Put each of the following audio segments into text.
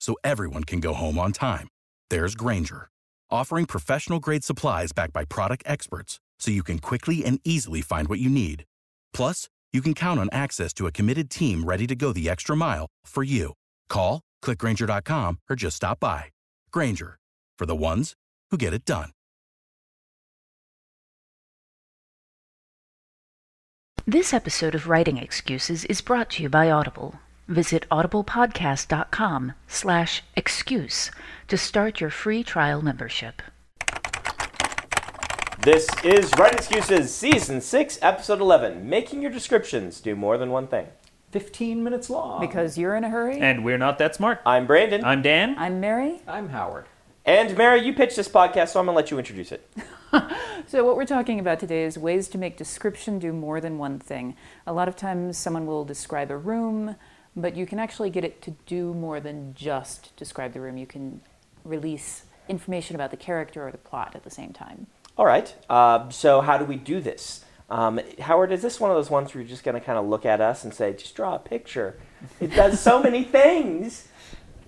so everyone can go home on time, there's Grainger, offering professional grade supplies backed by product experts so you can quickly and easily find what you need. Plus, you can count on access to a committed team ready to go the extra mile for you. Call, clickgrainger.com, or just stop by. Grainger, for the ones who get it done. This episode of Writing Excuses is brought to you by Audible. Visit audiblepodcast.com slash excuse to start your free trial membership. This is Writing Excuses, Season 6, Episode 11 Making Your Descriptions Do More Than One Thing. 15 minutes long. Because you're in a hurry. And we're not that smart. I'm Brandon. I'm Dan. I'm Mary. I'm Howard. And Mary, you pitched this podcast, so I'm going to let you introduce it. So, what we're talking about today is ways to make description do more than one thing. A lot of times, someone will describe a room, but you can actually get it to do more than just describe the room. You can release information about the character or the plot at the same time. All right. Uh, so, how do we do this? Um, Howard, is this one of those ones where you're just going to kind of look at us and say, just draw a picture? It does so many things.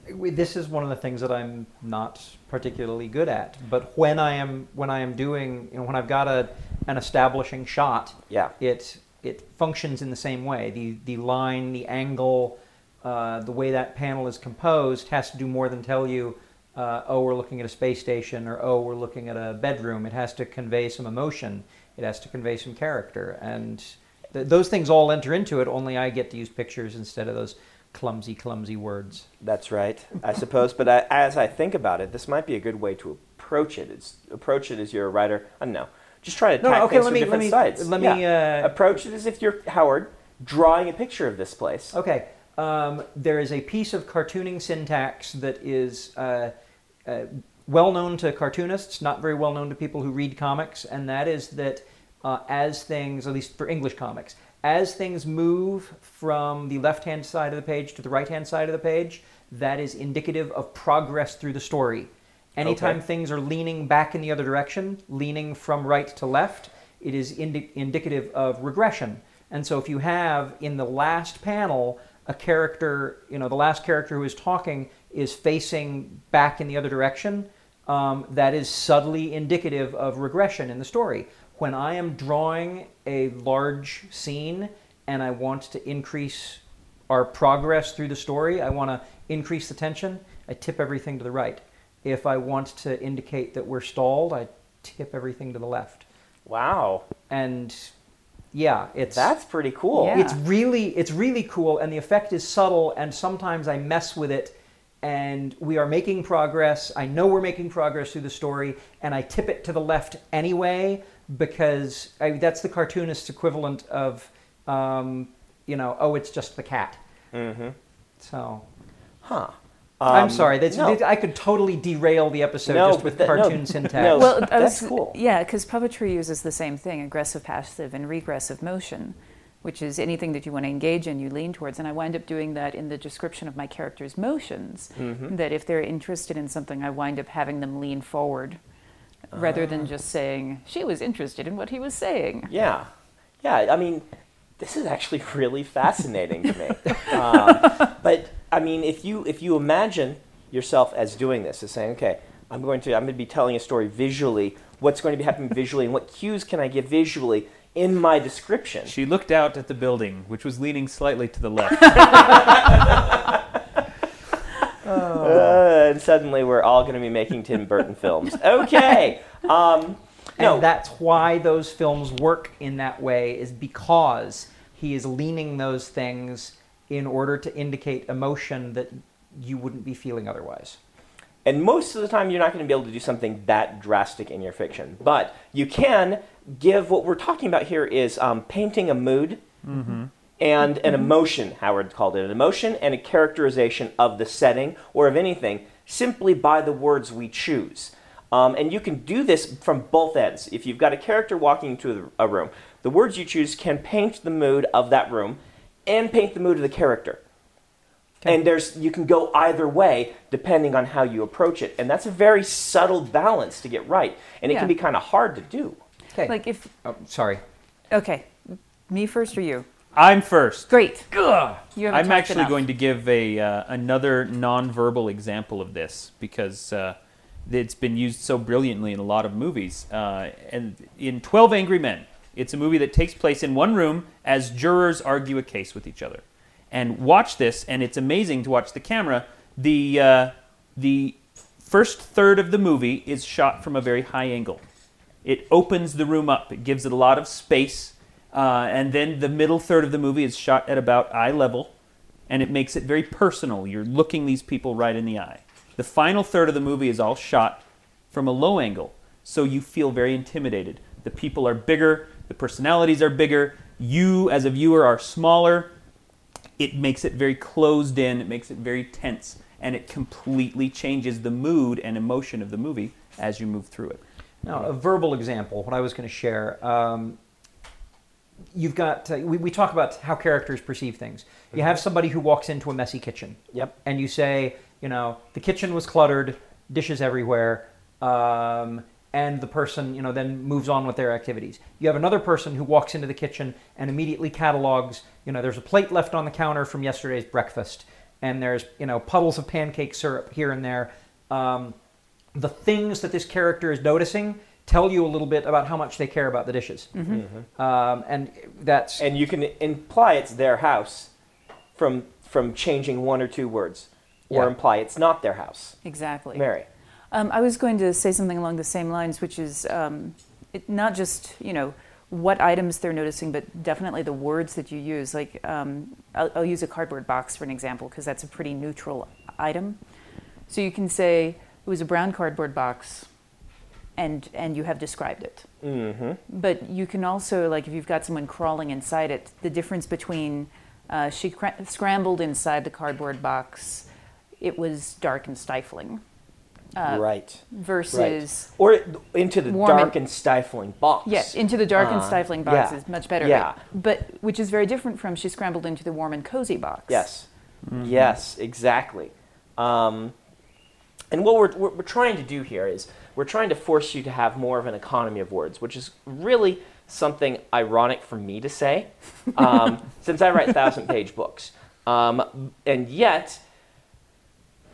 This is one of the things that I'm not particularly good at. But when I am when I am doing, you know, when I've got a an establishing shot, Yeah. it it functions in the same way. The the line, the angle, uh, the way that panel is composed has to do more than tell you, uh, oh, we're looking at a space station, or oh, we're looking at a bedroom. It has to convey some emotion. It has to convey some character, and th- those things all enter into it. Only I get to use pictures instead of those clumsy, clumsy words. That's right, I suppose. But I, as I think about it, this might be a good way to approach it. It's, approach it as you're a writer. I don't know. Just try to No, attack okay, let from me- different let me- sides. let Yeah. me, uh, approach it as if you're Howard drawing a picture of this place. Okay. Um, there is a piece of cartooning syntax that is uh, uh, well known to cartoonists, not very well known to people who read comics, and that is that uh, as things, at least for English comics, as things move from the left hand side of the page to the right hand side of the page, that is indicative of progress through the story. Anytime Okay. things are leaning back in the other direction, leaning from right to left, it is indi- indicative of regression. And so if you have in the last panel a character, you know, the last character who is talking is facing back in the other direction, um, that is subtly indicative of regression in the story. When I am drawing a large scene and I want to increase our progress through the story, I want to increase the tension, I tip everything to the right. If I want to indicate that we're stalled, I tip everything to the left. Wow. And yeah, it's That's pretty cool. Yeah. it's really it's really cool and the effect is subtle and sometimes I mess with it and we are making progress. I know we're making progress through the story and I tip it to the left anyway because I, that's the cartoonist's equivalent of um, you know, oh it's just the cat. Mm-hmm. So Huh. I'm Um, sorry. That's, no. I could totally derail the episode No, just with but that- no, cartoon syntax. no. Well, That's was, cool. Yeah, because puppetry uses the same thing aggressive, passive, and regressive motion, which is anything that you want to engage in, you lean towards. And I wind up doing that in the description of my character's motions. Mm-hmm. That if they're interested in something, I wind up having them lean forward rather Ah. than just saying, she was interested in what he was saying. Yeah, yeah. I mean, this is actually really fascinating to me. Um, but I mean, if you if you imagine yourself as doing this, as saying, okay, I'm going to I'm going to be telling a story visually. What's going to be happening visually, and what cues can I give visually in my description? She looked out at the building, which was leaning slightly to the left. Uh, and suddenly, we're all going to be making Tim Burton films. Okay. Um, no, And that's why those films work in that way, is because he is leaning those things in order to indicate emotion that you wouldn't be feeling otherwise. And most of the time, you're not going to be able to do something that drastic in your fiction. But you can give what we're talking about here is um, painting a mood and an emotion, Howard called it an emotion and a characterization of the setting or of anything simply by the words we choose. Um, and you can do this from both ends. If you've got a character walking into a room, the words you choose can paint the mood of that room and paint the mood of the character. And there's you can go either way depending on how you approach it, and that's a very subtle balance to get right, and it Yeah. can be kind of hard to do. Okay. Like if, oh, sorry. okay, me first or you? I'm first. Great. Ugh. You I'm actually enough. going to give a uh, another nonverbal example of this because uh, it's been used so brilliantly in a lot of movies. Uh, and in Twelve Angry Men, it's a movie that takes place in one room as jurors argue a case with each other. And watch this, and it's amazing to watch the camera. The uh, the first third of the movie is shot from a very high angle. It opens the room up. It gives it a lot of space. Uh, and then the middle third of the movie is shot at about eye level, and it makes it very personal. You're looking these people right in the eye. The final third of the movie is all shot from a low angle, so you feel very intimidated. The people are bigger, the personalities are bigger, you as a viewer are smaller. It makes it very closed in, it makes it very tense, and it completely changes the mood and emotion of the movie as you move through it. Now, a verbal example, what I was going to share. Um, you've got, uh, we, we talk about how characters perceive things. You have somebody who walks into a messy kitchen. Yep. And you say, you know, the kitchen was cluttered, dishes everywhere, um, and the person, you know, then moves on with their activities. You have another person who walks into the kitchen and immediately catalogs, you know, there's a plate left on the counter from yesterday's breakfast, and there's, you know, puddles of pancake syrup here and there. Um, the things that this character is noticing tell you a little bit about how much they care about the dishes. Um, and that's And you can imply it's their house from from changing one or two words, or Yeah. imply it's not their house. Exactly. Mary. Um, I was going to say something along the same lines, which is um, it, not just you know what items they're noticing, but definitely the words that you use. Like um, I'll, I'll use a cardboard box for an example because that's a pretty neutral item. So you can say it was a brown cardboard box, and and you have described it. Mm-hmm. But you can also, like, if you've got someone crawling inside it, the difference between uh, she cra- scrambled inside the cardboard box, it was dark and stifling, uh, right. versus Or into the Warm dark and- and stifling box. yes, into the dark and Uh, stifling box yeah. is much better. Yeah. But which is very different from she scrambled into the warm and cozy box. Yes. Yes, exactly. Um, and what we're, what we're trying to do here is we're trying to force you to have more of an economy of words, which is really something ironic for me to say, um, since I write thousand page books. Um, and yet,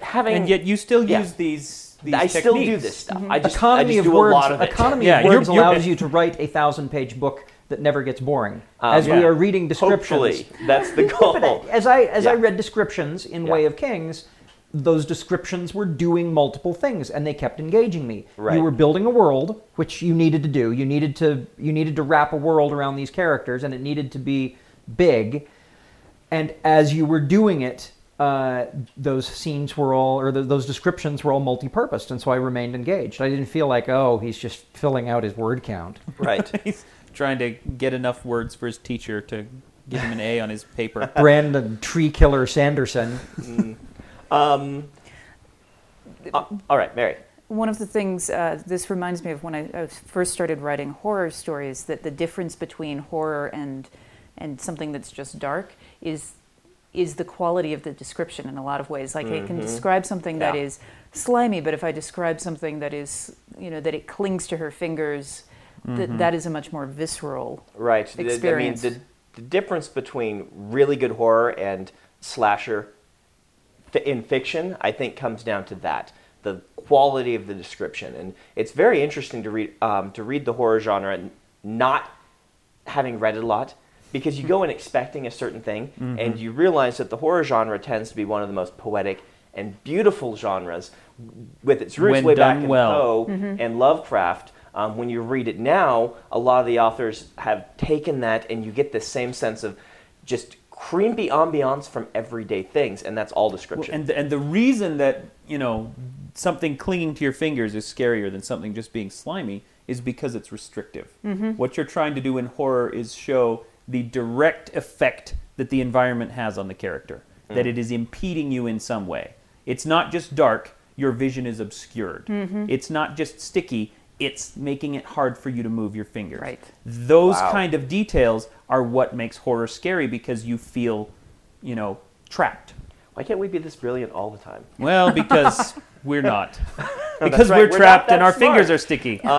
having And yet you still Yeah. use these. These I still do this stuff. I just, I economy just of do words. a lot of it. economy Yeah, of you're- words you're- allows you to write a thousand-page book that never gets boring. Um, as we are reading descriptions, Hopefully, that's the goal. But as I as I read descriptions in Yeah. Way of Kings, those descriptions were doing multiple things, and they kept engaging me. Right. You were building a world, which you needed to do. You needed to you needed to wrap a world around these characters, and it needed to be big. And as you were doing it, uh, those scenes were all, or th those descriptions were all multi-purposed, and so I remained engaged. I didn't feel like, oh, he's just filling out his word count. right. He's trying to get enough words for his teacher to give him an A on his paper. Brandon Tree Killer Sanderson. Um, uh, all right, Mary. One of the things, uh, this reminds me of when I, I first started writing horror stories, that the difference between horror and, and something that's just dark is, is the quality of the description in a lot of ways. Like I can describe something that Yeah. is slimy, but if I describe something that is, you know, that it clings to her fingers, that, that is a much more visceral Right. The- experience. I mean, the, the difference between really good horror and slasher in fiction, I think, comes down to that the quality of the description. And it's very interesting to read um, to read the horror genre, and not having read it a lot, because you go in expecting a certain thing, mm-hmm. and you realize that the horror genre tends to be one of the most poetic and beautiful genres, with its roots When way back in well. Poe mm-hmm. and Lovecraft. Um, when you read it now, a lot of the authors have taken that, and you get the same sense of just creepy ambiance from everyday things, and that's all description. And and the reason that you know something clinging to your fingers is scarier than something just being slimy is because it's restrictive. Mm-hmm. What you're trying to do in horror is show the direct effect that the environment has on the character, hmm. that it is impeding you in some way. It's not just dark; your vision is obscured. Mm-hmm. It's not just sticky. It's making it hard for you to move your fingers. Right. Those Wow. kind of details are what makes horror scary because you feel, you know, trapped. Why can't we be this brilliant all the time? Well, because we're not. No, Because right, we're we're trapped and our fingers are sticky. Uh,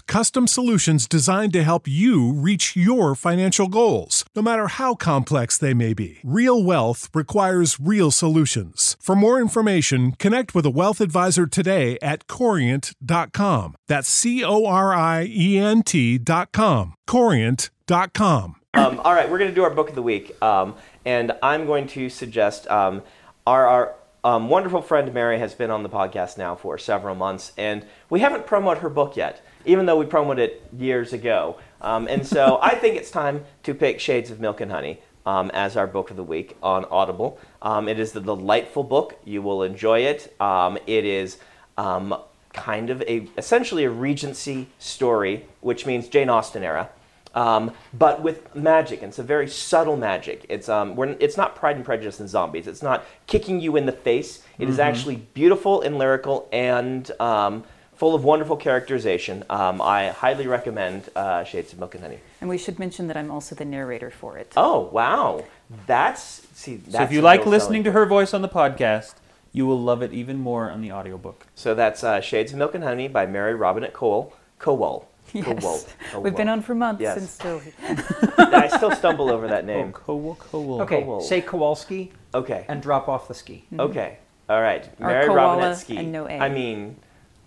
custom solutions designed to help you reach your financial goals, no matter how complex they may be. Real wealth requires real solutions. For more information, connect with a wealth advisor today at corient.com. That's C O R I E N T.com. Corient.com. Um, all right, we're going to do our book of the week, um, and I'm going to suggest um, our, our um, wonderful friend Mary has been on the podcast now for several months, and we haven't promoted her book yet, even though we promoted it years ago. Um, and so I think it's time to pick Shades of Milk and Honey um, as our book of the week on Audible. Um, it is a delightful book. You will enjoy it. Um, it is um, kind of a essentially a Regency story, which means Jane Austen era. Um, but with magic, and it's a very subtle magic. It's um, we're, it's not Pride and Prejudice and zombies. It's not kicking you in the face. It is actually beautiful and lyrical and um, full of wonderful characterization. Um, I highly recommend uh, Shades of Milk and Honey. And we should mention that I'm also the narrator for it. Oh wow, that's see. That's so if you like listening selling to her voice on the podcast, you will love it even more on the audiobook. So that's uh, Shades of Milk and Honey by Mary Robinette Cole. Cowell. Yes. Cowell. We've been on for months Yes. and still. I still stumble over that Oh, name. Kowal, Kowal. Okay, Kowal. say Kowalski Okay. and drop off the ski. Okay. All right. Or Mary Robinette Ski. and no A. I mean,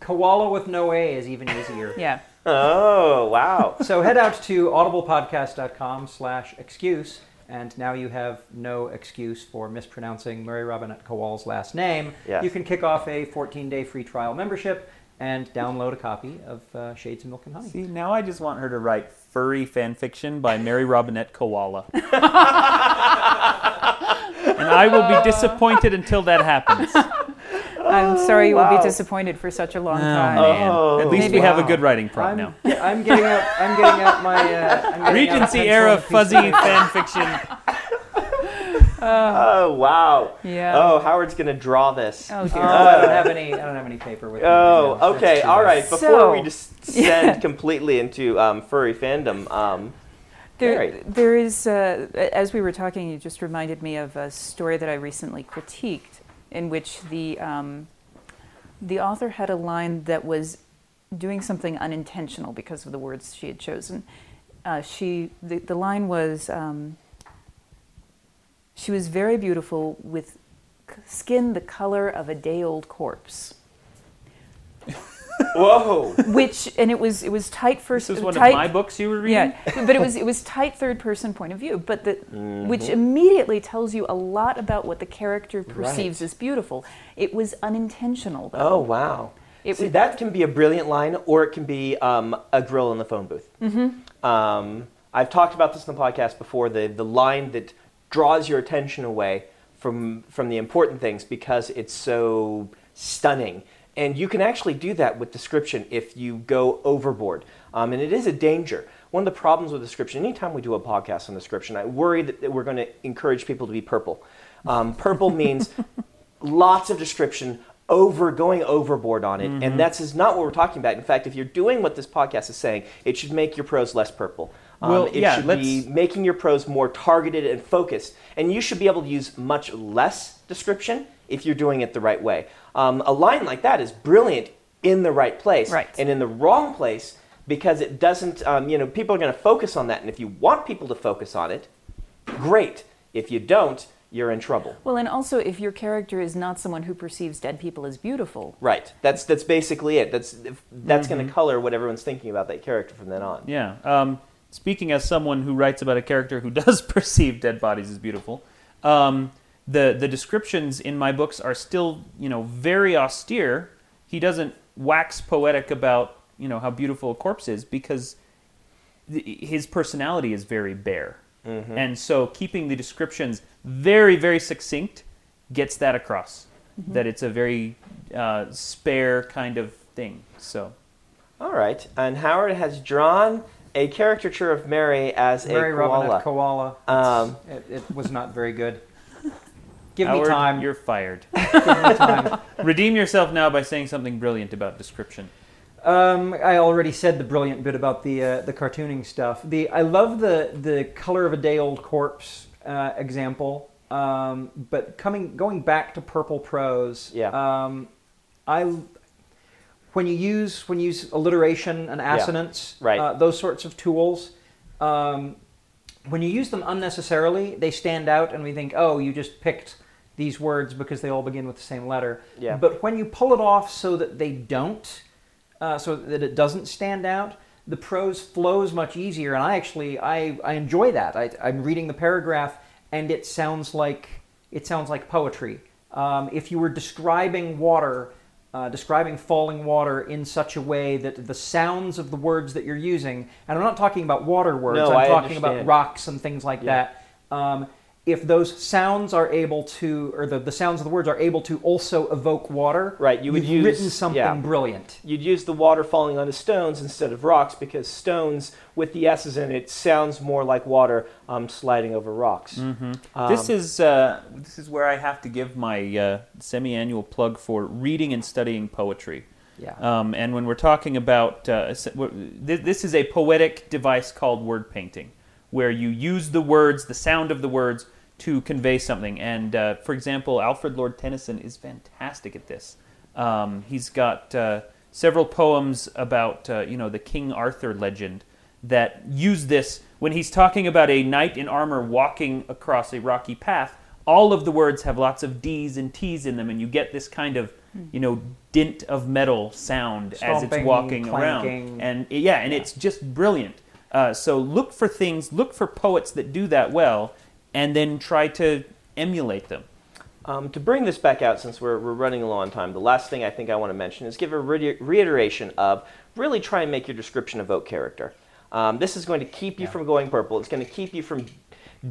Koala with no A is even easier. Yeah. oh wow. So head out to audiblepodcast.com slash excuse, and now you have no excuse for mispronouncing Mary Robinette Kowal's last name. Yes. You can kick off a 14-day free trial membership and download a copy of uh, Shades of Milk and Honey. See, now I just want her to write furry fan fiction by Mary Robinette Koala. and I will be disappointed until that happens. I'm sorry you will wow. be disappointed for such a long Oh, time. man. Oh, At least we have a good writing prompt I'm, now. I'm getting out. I'm getting out my uh, I'm getting out Regency pencil era and piece of fuzzy paper. fan fiction. Oh wow. Yeah. Oh, Howard's gonna draw this. Oh, Oh, dear. I don't have any. I don't have any paper with me. Oh, right now. That's okay, too all bad. right. Before So- we just descend completely into um, furry fandom, um, There, there is, uh, as we were talking, you just reminded me of a story that I recently critiqued, in which the um, the author had a line that was doing something unintentional because of the words she had chosen. Uh, she, the, the line was, um, she was very beautiful with skin the color of a day-old corpse. Whoa. Which, and it was, it was tight first. This was one tight, of my books you were reading? Yeah, but it was it was tight third person point of view, but the Mm-hmm. which immediately tells you a lot about what the character perceives Right. as beautiful. It was unintentional though. Oh wow. It See, was- that can be a brilliant line, or it can be um, a grill in the phone booth. Mm-hmm. Um, I've talked about this in the podcast before. The the line that draws your attention away from from the important things because it's so stunning. And you can actually do that with description if you go overboard. Um, and it is a danger. One of the problems with description, anytime we do a podcast on description, I worry that we're going to encourage people to be purple. Um, purple means lots of description, over going overboard on it, and that's is not what we're talking about. In fact, if you're doing what this podcast is saying, it should make your prose less purple. Um, Well, it yeah, should let's- be making your prose more targeted and focused, and you should be able to use much less description if you're doing it the right way. Um, a line like that is brilliant in the right place, Right. and in the wrong place because it doesn't. Um, you know, people are going to focus on that, and if you want people to focus on it, great. If you don't, you're in trouble. Well, and also if your character is not someone who perceives dead people as beautiful, Right. That's that's basically it. That's if, that's Mm-hmm. going to color what everyone's thinking about that character from then on. Yeah. Um, speaking as someone who writes about a character who does perceive dead bodies as beautiful, um, the the descriptions in my books are still you know very austere. He doesn't wax poetic about you know how beautiful a corpse is because th- his personality is very bare, and so keeping the descriptions very very succinct gets that across. That it's a very uh, spare kind of thing. So All right. And Howard has drawn a caricature of Mary as Mary a koala. Robinette Koala. Um, it, it was not very good. Give Howard, me time. You're fired. Give me time. Redeem yourself now by saying something brilliant about description. Um, I already said the brilliant bit about the uh, the cartooning stuff. The I love the the color of a day old corpse uh, example. Um, but coming going back to purple prose, Yeah. Um, I when you use when you use alliteration and assonance, Right. uh, those sorts of tools. Um, when you use them unnecessarily, they stand out, and we think, oh, you just picked these words because they all begin with the same letter. Yeah. But when you pull it off so that they don't, uh, so that it doesn't stand out, the prose flows much easier, and I actually I, I enjoy that. I, I'm reading the paragraph, and it sounds like it sounds like poetry. Um, if you were describing water, uh, describing falling water in such a way that the sounds of the words that you're using, and I'm not talking about water words, No, I'm I talking about rocks and things like Yeah. that. Um, if those sounds are able to, or the, the sounds of the words are able to also evoke water, Right, you would you've use- written something yeah. brilliant. You'd use the water falling onto stones instead of rocks because stones with the S's in it sounds more like water um, sliding over rocks. Um, this is uh, this is where I have to give my uh, semi-annual plug for reading and studying poetry. Yeah. Um, and when we're talking about uh, s- w- th- this is a poetic device called word painting, where you use the words, the sound of the words, to convey something. And uh, for example, Alfred Lord Tennyson is fantastic at this. Um, he's got uh, several poems about uh, you know the King Arthur legend that use this when he's talking about a knight in armor walking across a rocky path. All of the words have lots of D's and T's in them, and you get this kind of you know dint of metal sound as it's walking clanking. around, and yeah, and it's just brilliant. Uh, so look for things, look for poets that do that well, and then try to emulate them. Um, to bring this back out, since we're, we're running low on time, the last thing I think I want to mention is give a re- reiteration of really try and make your description evoke character. Um, this is going to keep you from going purple. It's going to keep you from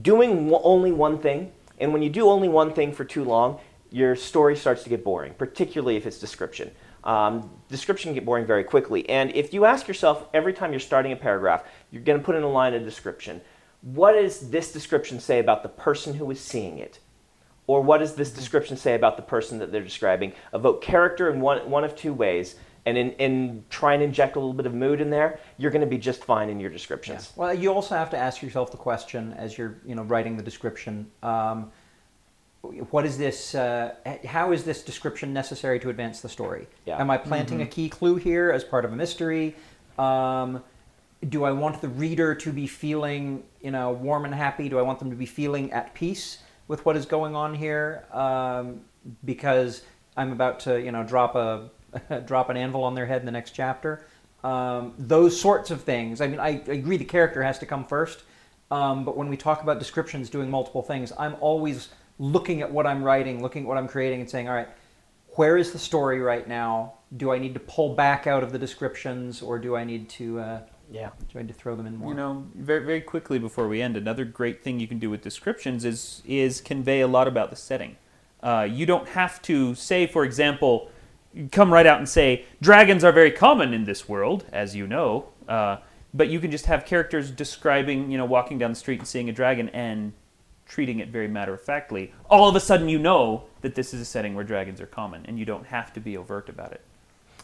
doing w- only one thing. And when you do only one thing for too long, your story starts to get boring, particularly if it's description. Um, description can get boring very quickly. And if you ask yourself every time you're starting a paragraph, you're going to put in a line of description. What does this description say about the person who is seeing it? Or what does this description say about the person that they're describing? Evoke character in one, one of two ways, and in, in try and inject a little bit of mood in there, you're going to be just fine in your descriptions. Well, you also have to ask yourself the question as you're, you know, writing the description. Um, what is this? Uh, how is this description necessary to advance the story? Yeah. Am I planting a key clue here as part of a mystery? Um, do I want the reader to be feeling, you know, warm and happy? Do I want them to be feeling at peace with what is going on here? Um, because I'm about to, you know, drop a drop an anvil on their head in the next chapter. Um, those sorts of things. I mean, I, I agree the character has to come first. Um, but when we talk about descriptions doing multiple things, I'm always looking at what I'm writing, looking at what I'm creating, and saying, all right, where is the story right now? Do I need to pull back out of the descriptions, or do I need to uh, Yeah. do I need to throw them in more? You know, very very quickly before we end, another great thing you can do with descriptions is is convey a lot about the setting. Uh, you don't have to say, for example, come right out and say dragons are very common in this world, as you know. Uh, but you can just have characters describing, you know, walking down the street and seeing a dragon and treating it very matter of factly. All of a sudden, you know that this is a setting where dragons are common, and you don't have to be overt about it.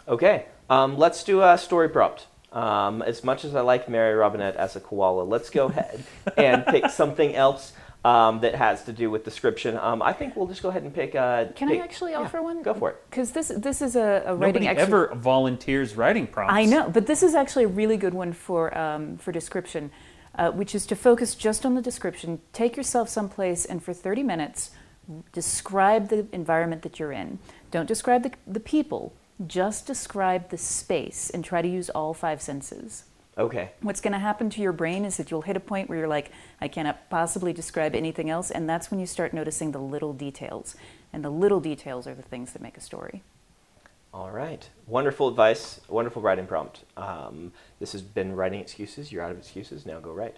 Okay, um, let's do a story prompt. Um, as much as I like Mary Robinette as a koala, let's go ahead and pick something else um, that has to do with description. Um, I think we'll just go ahead and pick. Uh, Can pick- I actually yeah, offer one? Go for it. Because this this is a, a writing Nobody exercise. ever volunteers writing prompts. I know, but this is actually a really good one for um, for description, uh, which is to focus just on the description. Take yourself someplace and for 30 minutes, describe the environment that you're in. Don't describe the, the people, just describe the space and try to use all five senses. Okay. What's going to happen to your brain is that you'll hit a point where you're like, I cannot possibly describe anything else, and that's when you start noticing the little details. And the little details are the things that make a story. All right. Wonderful advice. Wonderful writing prompt. Um, this has been writing excuses. You're out of excuses. Now go write.